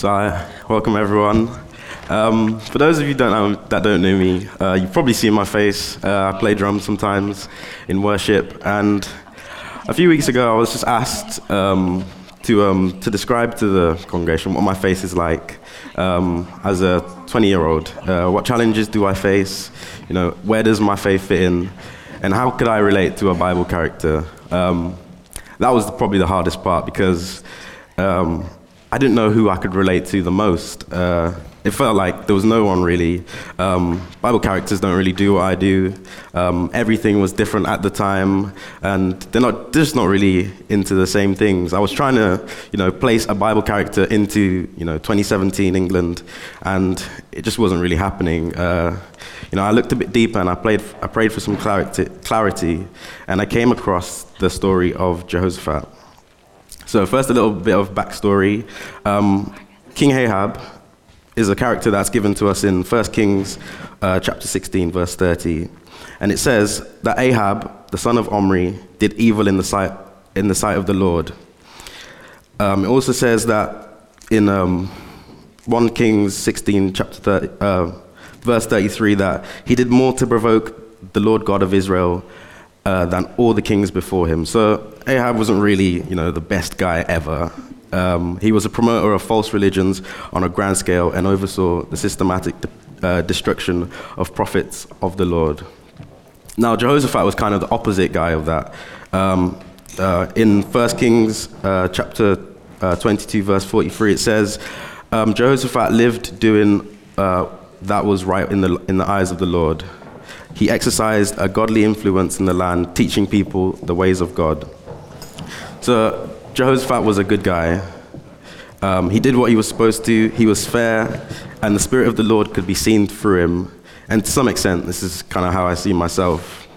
So, welcome everyone. Um, for those of you don't know, that don't know me, uh, you've probably seen my face. Uh, I play drums sometimes in worship, and a few weeks ago I was just asked um, to, um, to describe to the congregation what my face is like um, as a 20-year-old. Uh, what challenges do I face? You know, where does my faith fit in? And how could I relate to a Bible character? Um, that was probably the hardest part because um, I didn't know who I could relate to the most. Uh, it felt like there was no one really. Um, Bible characters don't really do what I do. Um, everything was different at the time, and they're not they're just not really into the same things. I was trying to, you know, place a Bible character into, you know, 2017 England, and it just wasn't really happening. Uh, you know, I looked a bit deeper and I played, I prayed for some clarity, clarity, and I came across the story of Jehoshaphat. So first, a little bit of backstory. Um, King Ahab is a character that's given to us in 1 Kings uh, chapter 16, verse 30. And it says that Ahab, the son of Omri, did evil in the sight, in the sight of the Lord. Um, it also says that in um, 1 Kings 16, chapter 30, uh, verse 33, that he did more to provoke the Lord God of Israel uh, than all the kings before him. So Ahab wasn't really, you know, the best guy ever. Um, he was a promoter of false religions on a grand scale and oversaw the systematic uh, destruction of prophets of the Lord. Now, Jehoshaphat was kind of the opposite guy of that. Um, uh, in 1 Kings uh, chapter uh, 22, verse 43, it says, um, Jehoshaphat lived doing that was right in the, in the eyes of the Lord. He exercised a godly influence in the land, teaching people the ways of God. So Jehoshaphat was a good guy. Um, he did what he was supposed to. He was fair, and the Spirit of the Lord could be seen through him. And to some extent, this is kind of how I see myself.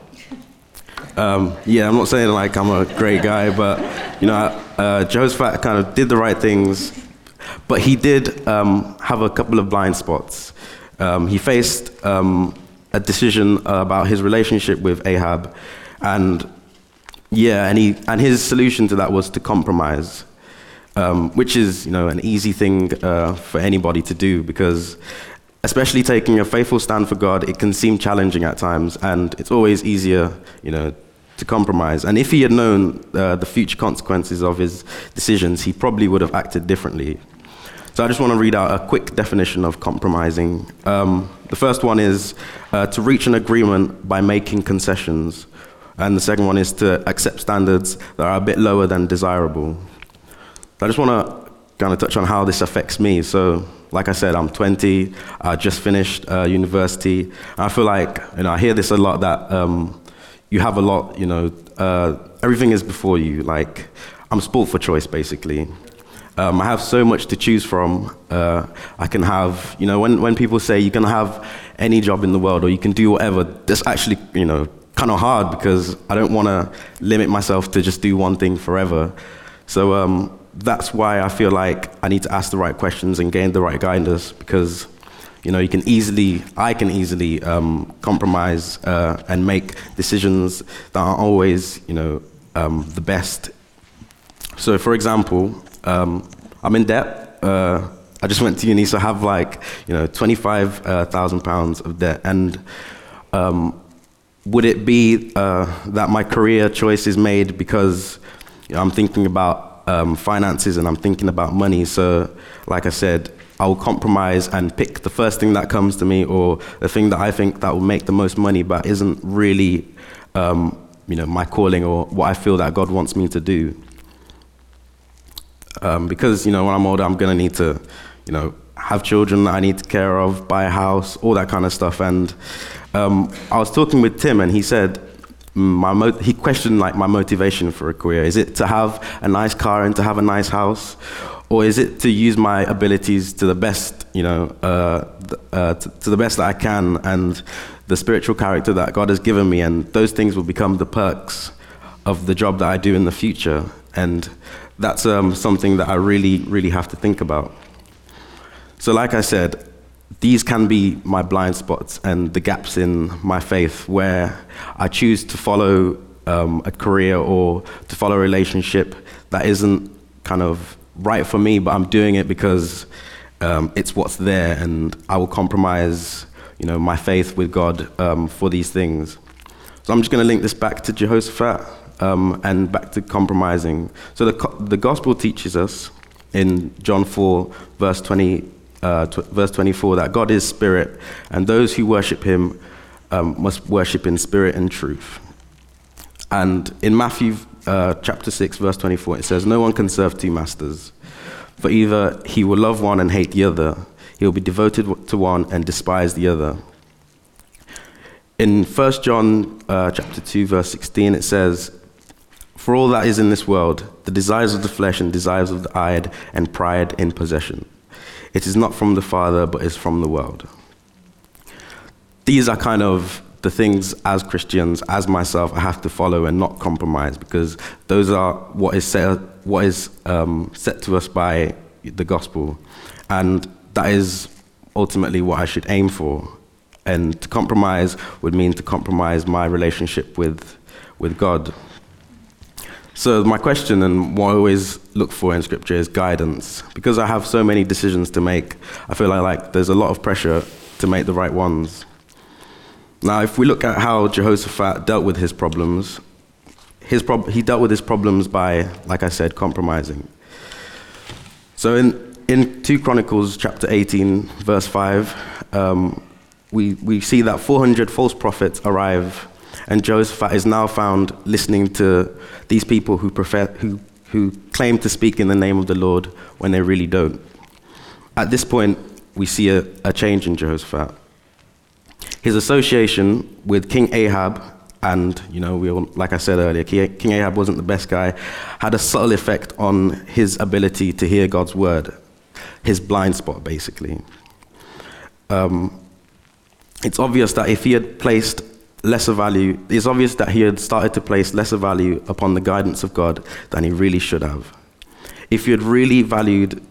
Um, yeah, I'm not saying like I'm a great guy, but you know, uh, Jehoshaphat kind of did the right things, but he did um, have a couple of blind spots. Um, he faced um, a decision about his relationship with Ahab, and yeah, and, he, and his solution to that was to compromise, um, which is you know an easy thing uh, for anybody to do because, especially taking a faithful stand for God, it can seem challenging at times, and it's always easier you know to compromise. And if he had known uh, the future consequences of his decisions, he probably would have acted differently. So I just want to read out a quick definition of compromising. Um, the first one is uh, to reach an agreement by making concessions. And the second one is to accept standards that are a bit lower than desirable. I just want to kind of touch on how this affects me. So, like I said, I'm 20, I just finished uh, university. I feel like, you know, I hear this a lot that um, you have a lot, you know, uh, everything is before you. Like, I'm sport for choice, basically. Um, I have so much to choose from. Uh, I can have, you know, when, when people say you can have any job in the world or you can do whatever, that's actually, you know, kind of hard because I don't want to limit myself to just do one thing forever. So um, that's why I feel like I need to ask the right questions and gain the right guidance because, you know, you can easily, I can easily um, compromise uh, and make decisions that aren't always, you know, um, the best. So, for example, um, I'm in debt. Uh, I just went to uni, so I have like, you know, 25,000 uh, pounds of debt. And um, would it be uh, that my career choice is made because you know, I'm thinking about um, finances and I'm thinking about money? So, like I said, I'll compromise and pick the first thing that comes to me or the thing that I think that will make the most money, but isn't really, um, you know, my calling or what I feel that God wants me to do. Um, because you know when I'm older, I'm gonna need to, you know, have children that I need to care of, buy a house, all that kind of stuff. And um, I was talking with Tim, and he said, mm, my mo- he questioned like my motivation for a career. Is it to have a nice car and to have a nice house, or is it to use my abilities to the best, you know, uh, uh, to, to the best that I can, and the spiritual character that God has given me, and those things will become the perks of the job that I do in the future. And that's um, something that I really, really have to think about. So, like I said, these can be my blind spots and the gaps in my faith where I choose to follow um, a career or to follow a relationship that isn't kind of right for me, but I'm doing it because um, it's what's there, and I will compromise, you know, my faith with God um, for these things. So I'm just going to link this back to Jehoshaphat um, and back to compromising. So the, the gospel teaches us in John 4, verse 20, uh, tw- verse 24, that God is spirit, and those who worship Him um, must worship in spirit and truth. And in Matthew uh, chapter 6, verse 24, it says, No one can serve two masters, for either he will love one and hate the other, he will be devoted to one and despise the other. In 1 John uh, chapter 2, verse 16, it says, For all that is in this world, the desires of the flesh and desires of the eye and pride in possession, it is not from the Father, but is from the world. These are kind of the things as Christians, as myself, I have to follow and not compromise because those are what is set, what is, um, set to us by the gospel. And that is ultimately what I should aim for. And to compromise would mean to compromise my relationship with, with God. So, my question and what I always look for in Scripture is guidance. Because I have so many decisions to make, I feel like, like there's a lot of pressure to make the right ones. Now, if we look at how Jehoshaphat dealt with his problems, his prob- he dealt with his problems by, like I said, compromising. So in, in 2 Chronicles chapter 18, verse 5, um, we, we see that 400 false prophets arrive, and Jehoshaphat is now found listening to these people who, prefer, who, who claim to speak in the name of the Lord when they really don't. At this point, we see a, a change in Jehoshaphat. His association with King Ahab, and you know, we all, like I said earlier, King Ahab wasn't the best guy, had a subtle effect on his ability to hear God's word, his blind spot, basically. Um, it's obvious that if he had placed lesser value, it's obvious that he had started to place lesser value upon the guidance of God than he really should have. If he had really valued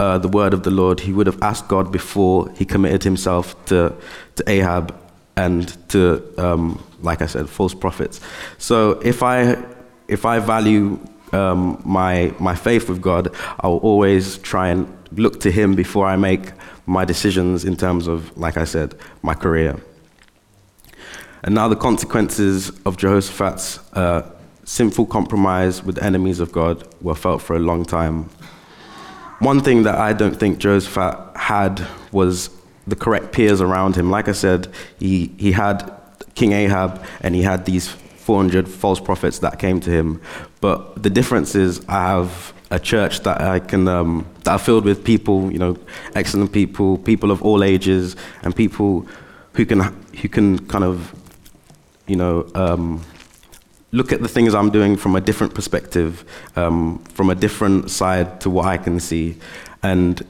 uh, the word of the Lord, he would have asked God before he committed himself to, to Ahab and to, um, like I said, false prophets. So if I, if I value um, my, my faith with God, I'll always try and look to Him before I make my decisions in terms of, like I said, my career. And now the consequences of Jehoshaphat's uh, sinful compromise with enemies of God were felt for a long time. One thing that I don't think Jehoshaphat had was the correct peers around him. Like I said, he, he had King Ahab and he had these 400 false prophets that came to him. But the difference is I have a church that I can um, that are filled with people, you know, excellent people, people of all ages, and people who can who can kind of, you know, um, look at the things I'm doing from a different perspective, um, from a different side to what I can see, and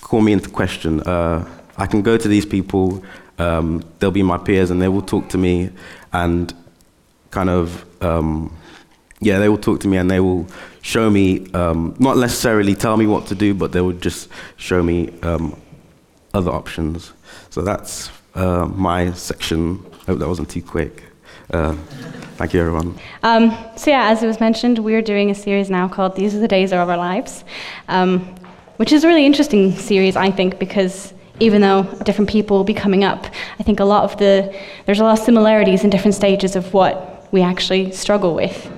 call me into question. Uh, I can go to these people, um, they'll be my peers, and they will talk to me, and kind of, um, yeah, they will talk to me and they will show me, um, not necessarily tell me what to do, but they will just show me um, other options. So that's uh, my section. I hope that wasn't too quick. Uh, thank you, everyone. Um, so, yeah, as it was mentioned, we're doing a series now called These Are the Days of Our Lives, um, which is a really interesting series, I think, because even though different people will be coming up, I think a lot of the, there's a lot of similarities in different stages of what we actually struggle with.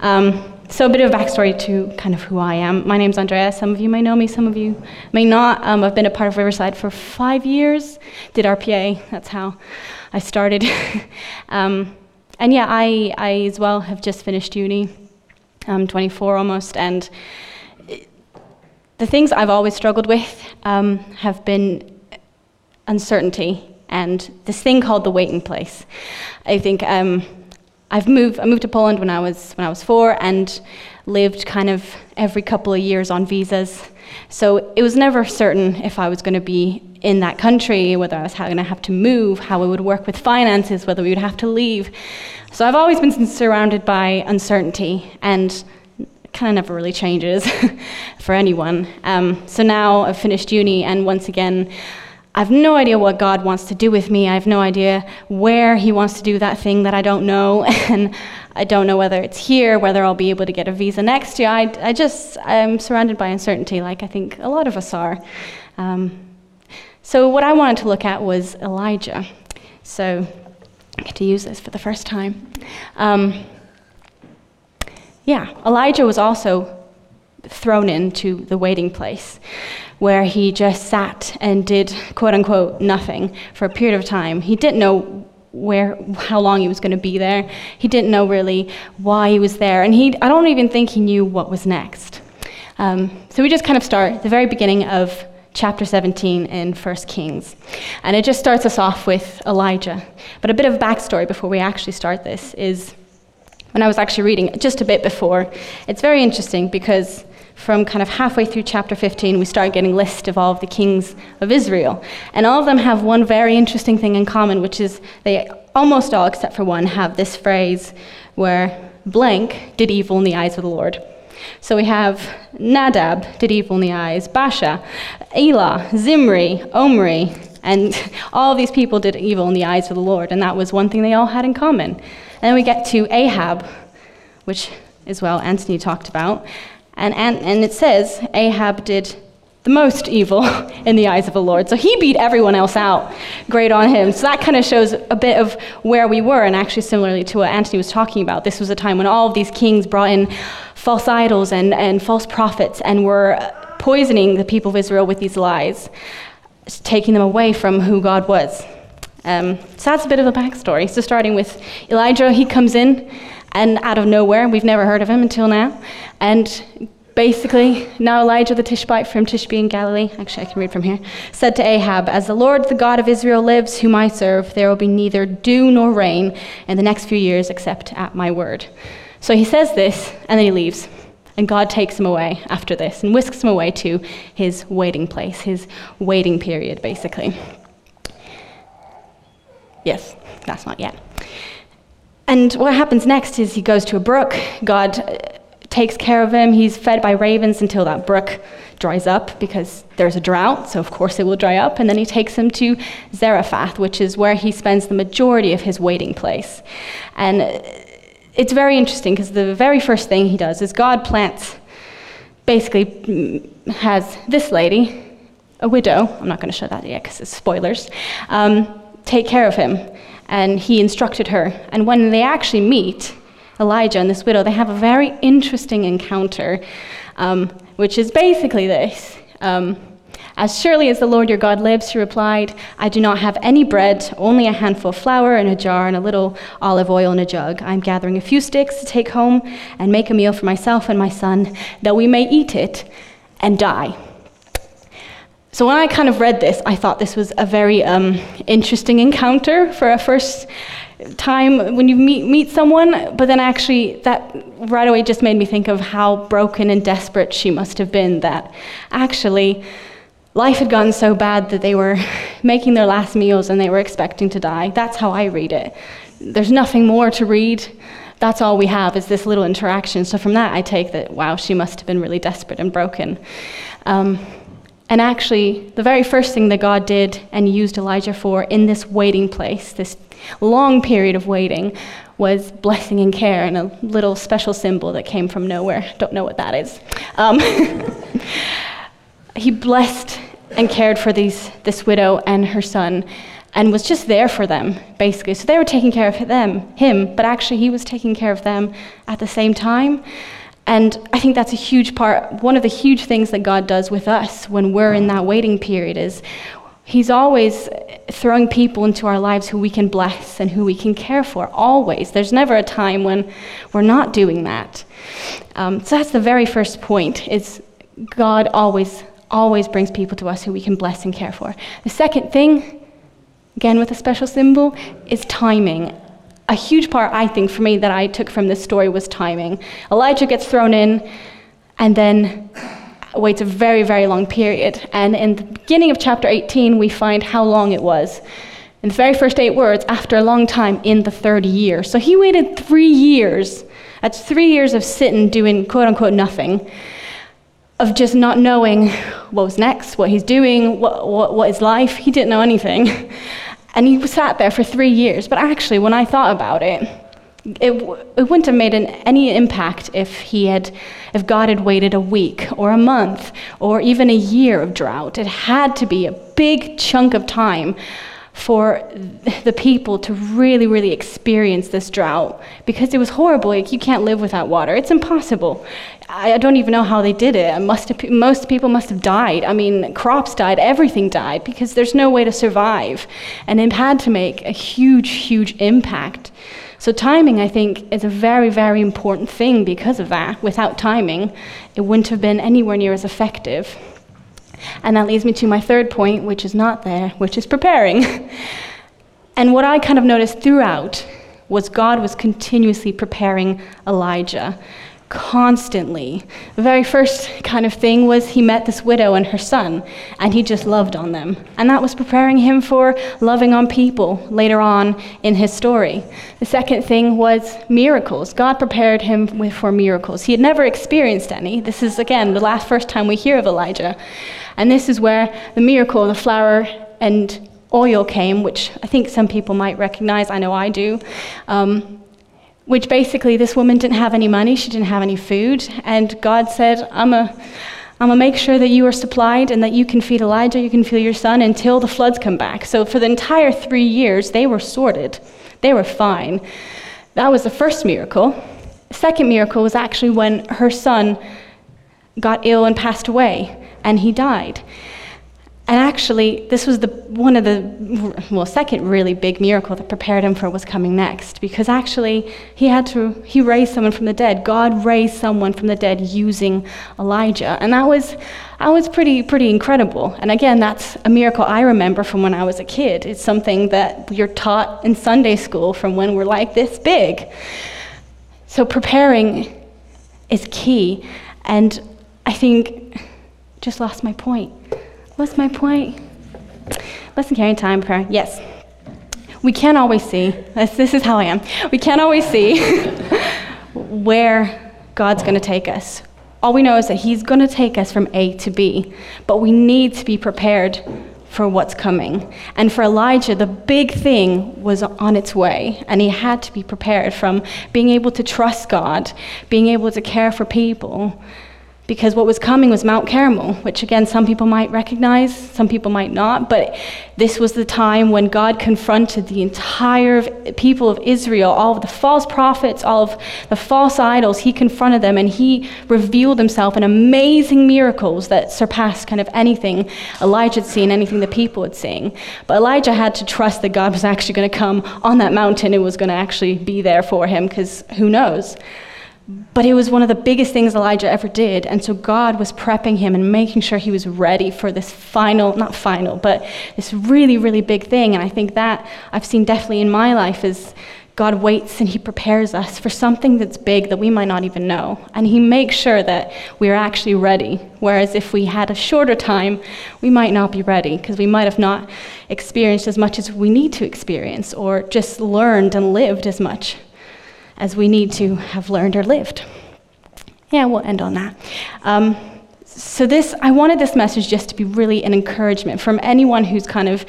Um, so, a bit of backstory to kind of who I am. My name's Andrea. Some of you may know me, some of you may not. Um, I've been a part of Riverside for five years, did RPA, that's how I started. um, and yeah, I, I as well have just finished uni. I'm 24 almost, and the things I've always struggled with um, have been uncertainty and this thing called the waiting place. I think um, I've moved. I moved to Poland when I was when I was four and lived kind of every couple of years on visas. So it was never certain if I was going to be in that country, whether I was going to have to move, how it would work with finances, whether we would have to leave. So I've always been surrounded by uncertainty, and kind of never really changes for anyone. Um, so now I've finished uni, and once again, I have no idea what God wants to do with me. I have no idea where He wants to do that thing that I don't know. And I don't know whether it's here, whether I'll be able to get a visa next year. I, I just, I'm surrounded by uncertainty, like I think a lot of us are. Um, so, what I wanted to look at was Elijah. So, I get to use this for the first time. Um, yeah, Elijah was also thrown into the waiting place where he just sat and did quote unquote nothing for a period of time. He didn't know where how long he was going to be there. He didn't know really why he was there, and he I don't even think he knew what was next. Um, so we just kind of start at the very beginning of chapter 17 in 1 Kings. And it just starts us off with Elijah. But a bit of backstory before we actually start this is when I was actually reading just a bit before, it's very interesting because from kind of halfway through chapter 15, we start getting lists of all of the kings of Israel. And all of them have one very interesting thing in common, which is they almost all, except for one, have this phrase where blank did evil in the eyes of the Lord. So we have Nadab did evil in the eyes, Baasha, Elah, Zimri, Omri, and all these people did evil in the eyes of the Lord, and that was one thing they all had in common. And then we get to Ahab, which is well Anthony talked about, and, and, and it says Ahab did the most evil in the eyes of the Lord. So he beat everyone else out. Great on him. So that kind of shows a bit of where we were, and actually, similarly to what Anthony was talking about, this was a time when all of these kings brought in false idols and, and false prophets and were poisoning the people of Israel with these lies, taking them away from who God was. Um, so that's a bit of a backstory. So, starting with Elijah, he comes in and out of nowhere, we've never heard of him until now. And basically, now Elijah the Tishbite from Tishbe in Gilead, actually, I can read from here, said to Ahab, As the Lord, the God of Israel, lives, whom I serve, there will be neither dew nor rain in the next few years except at my word. So he says this, and then he leaves. And God takes him away after this and whisks him away to his waiting place, his waiting period, basically. Yes, that's not yet. And what happens next is he goes to a brook. God uh, takes care of him. He's fed by ravens until that brook dries up because there's a drought, so of course it will dry up. And then he takes him to Zarephath, which is where he spends the majority of his waiting place. And uh, it's very interesting because the very first thing he does is God plants, basically, mm, has this lady, a widow, I'm not going to show that yet because it's spoilers, um, take care of him and he instructed her. And when they actually meet, Elijah and this widow, they have a very interesting encounter, um, which is basically this. Um, as surely as the Lord your God lives, she replied, I do not have any bread, only a handful of flour in a jar and a little olive oil in a jug. I'm gathering a few sticks to take home and make a meal for myself and my son, that we may eat it and die. So when I kind of read this, I thought this was a very um, interesting encounter for a first time when you meet meet someone. But then actually, that right away just made me think of how broken and desperate she must have been. That actually, life had gotten so bad that they were making their last meals and they were expecting to die. That's how I read it. There's nothing more to read. That's all we have is this little interaction. So from that, I take that wow, she must have been really desperate and broken. Um, and actually, the very first thing that God did and used Elijah for in this waiting place, this long period of waiting, was blessing and care and a little special symbol that came from nowhere. Don't know what that is. Um, he blessed and cared for these, this widow and her son and was just there for them, basically. So they were taking care of them, him, but actually he was taking care of them at the same time. And I think that's a huge part. One of the huge things that God does with us when we're in that waiting period is He's always throwing people into our lives who we can bless and who we can care for, always. There's never a time when we're not doing that. Um, so that's the very first point, is God always, always brings people to us who we can bless and care for. The second thing, again with a special symbol, is timing a huge part, I think, for me that I took from this story was timing. Elijah gets thrown in and then waits a very, very long period. And in the beginning of chapter 18, we find how long it was. In the very first eight words, after a long time, in the third year. So he waited three years. That's three years of sitting doing quote unquote nothing of just not knowing what was next, what he's doing, what, what, what is life. He didn't know anything. And he sat there for three years. But actually, when I thought about it, it, it wouldn't have made an, any impact if he had if god had waited a week or a month or even a year of drought it had to be a big chunk of time for the people to really really experience this drought. Because it was horrible like you can't live without water. It's impossible. I, I don't even know how they did it. Must have, most people must have died. I mean crops died everything died because there's no way to survive. And it had to make a huge huge impact. So, timing, I think, is a very, very important thing because of that. Without timing, it wouldn't have been anywhere near as effective. And that leads me to my third point, which is not there, which is preparing. and what I kind of noticed throughout was God was continuously preparing Elijah constantly. The very first kind of thing was he met this widow and her son, and he just loved on them. And that was preparing him for loving on people later on in his story. The second thing was miracles. God prepared him with, for miracles. He had never experienced any. This is, again, the last first time we hear of Elijah. And this is where the miracle the flour and oil came, which I think some people might recognize. I know I do. Um, which basically this woman didn't have any money, she didn't have any food, and God said, I'm a I'm to make sure that you are supplied and that you can feed Elijah, you can feed your son until the floods come back. So for the entire three years, they were sorted. They were fine. That was the first miracle. Second miracle was actually when her son got ill and passed away, and he died. And actually, this was the, one of the, well, second really big miracle that prepared him for what was coming next. Because actually, he had to, he raised someone from the dead. God raised someone from the dead using Elijah. And that was, that was pretty, pretty incredible. And again, that's a miracle I remember from when I was a kid. It's something that you're taught in Sunday school from when we're like this big. So preparing is key. And I think, just lost my point. What's my point? Lesson carrying time prayer. Yes. We can't always see. This, this is how I am. We can't always see where God's going to take us. All we know is that He's going to take us from A to B, but we need to be prepared for what's coming. And for Elijah, the big thing was on its way, and he had to be prepared from being able to trust God, being able to care for people, because what was coming was Mount Carmel, which again, some people might recognize, some people might not, but this was the time when God confronted the entire people of Israel, all of the false prophets, all of the false idols. He confronted them and he revealed himself in amazing miracles that surpassed kind of anything Elijah had seen, anything the people had seen. But Elijah had to trust that God was actually going to come on that mountain and was going to actually be there for him, because who knows? But it was one of the biggest things Elijah ever did. And so God was prepping him and making sure he was ready for this final, not final, but this really, really big thing. And I think that I've seen definitely in my life is God waits and he prepares us for something that's big that we might not even know. And he makes sure that we are actually ready. Whereas if we had a shorter time, we might not be ready because we might have not experienced as much as we need to experience or just learned and lived as much as we need to have learned or lived. Yeah, we'll end on that. Um, so this, I wanted this message just to be really an encouragement from anyone who's kind of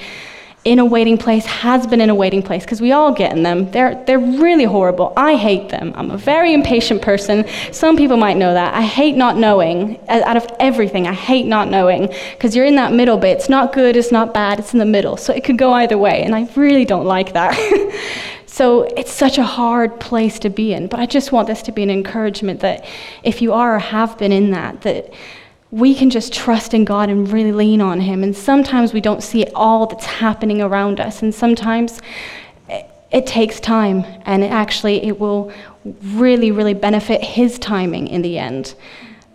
in a waiting place, has been in a waiting place, because we all get in them. They're, they're really horrible. I hate them. I'm a very impatient person. Some people might know that. I hate not knowing. Out of everything, I hate not knowing, because you're in that middle bit. It's not good, it's not bad, it's in the middle. So it could go either way, and I really don't like that. So it's such a hard place to be in. But I just want this to be an encouragement that if you are or have been in that, that we can just trust in God and really lean on Him. And sometimes we don't see all that's happening around us. And sometimes it, it takes time, and it actually it will really, really benefit His timing in the end.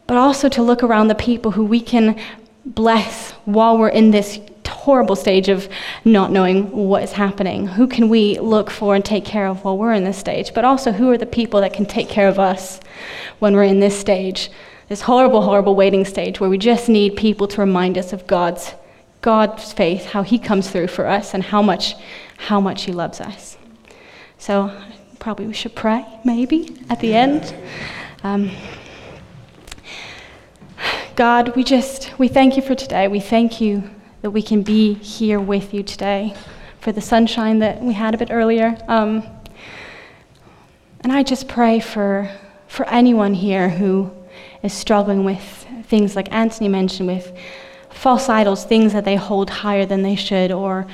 But also to look around the people who we can bless while we're in this horrible stage of not knowing what is happening. Who can we look for and take care of while we're in this stage? But also, who are the people that can take care of us when we're in this stage? This horrible, horrible waiting stage where we just need people to remind us of God's God's faith, how He comes through for us, and how much how much He loves us. So probably we should pray, maybe at the end. Um, God, we just, we thank you for today. We thank you that we can be here with you today, for the sunshine that we had a bit earlier. Um, and I just pray for, for anyone here who is struggling with things like Anthony mentioned, with false idols, things that they hold higher than they should, or,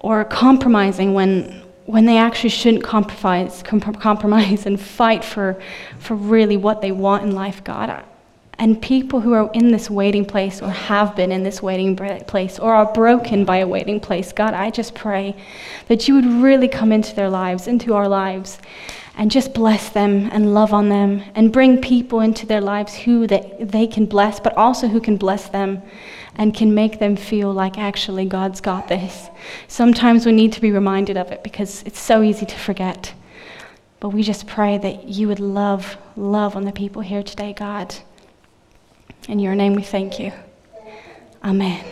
or compromising when, when they actually shouldn't compromise, compromise and fight for, for really what they want in life, God. And people who are in this waiting place or have been in this waiting place or are broken by a waiting place, God, I just pray that you would really come into their lives, into our lives, and just bless them and love on them and bring people into their lives who they, they can bless, but also who can bless them and can make them feel like actually God's got this. Sometimes we need to be reminded of it because it's so easy to forget. But we just pray that you would love, love on the people here today, God. In your name we thank you. Amen.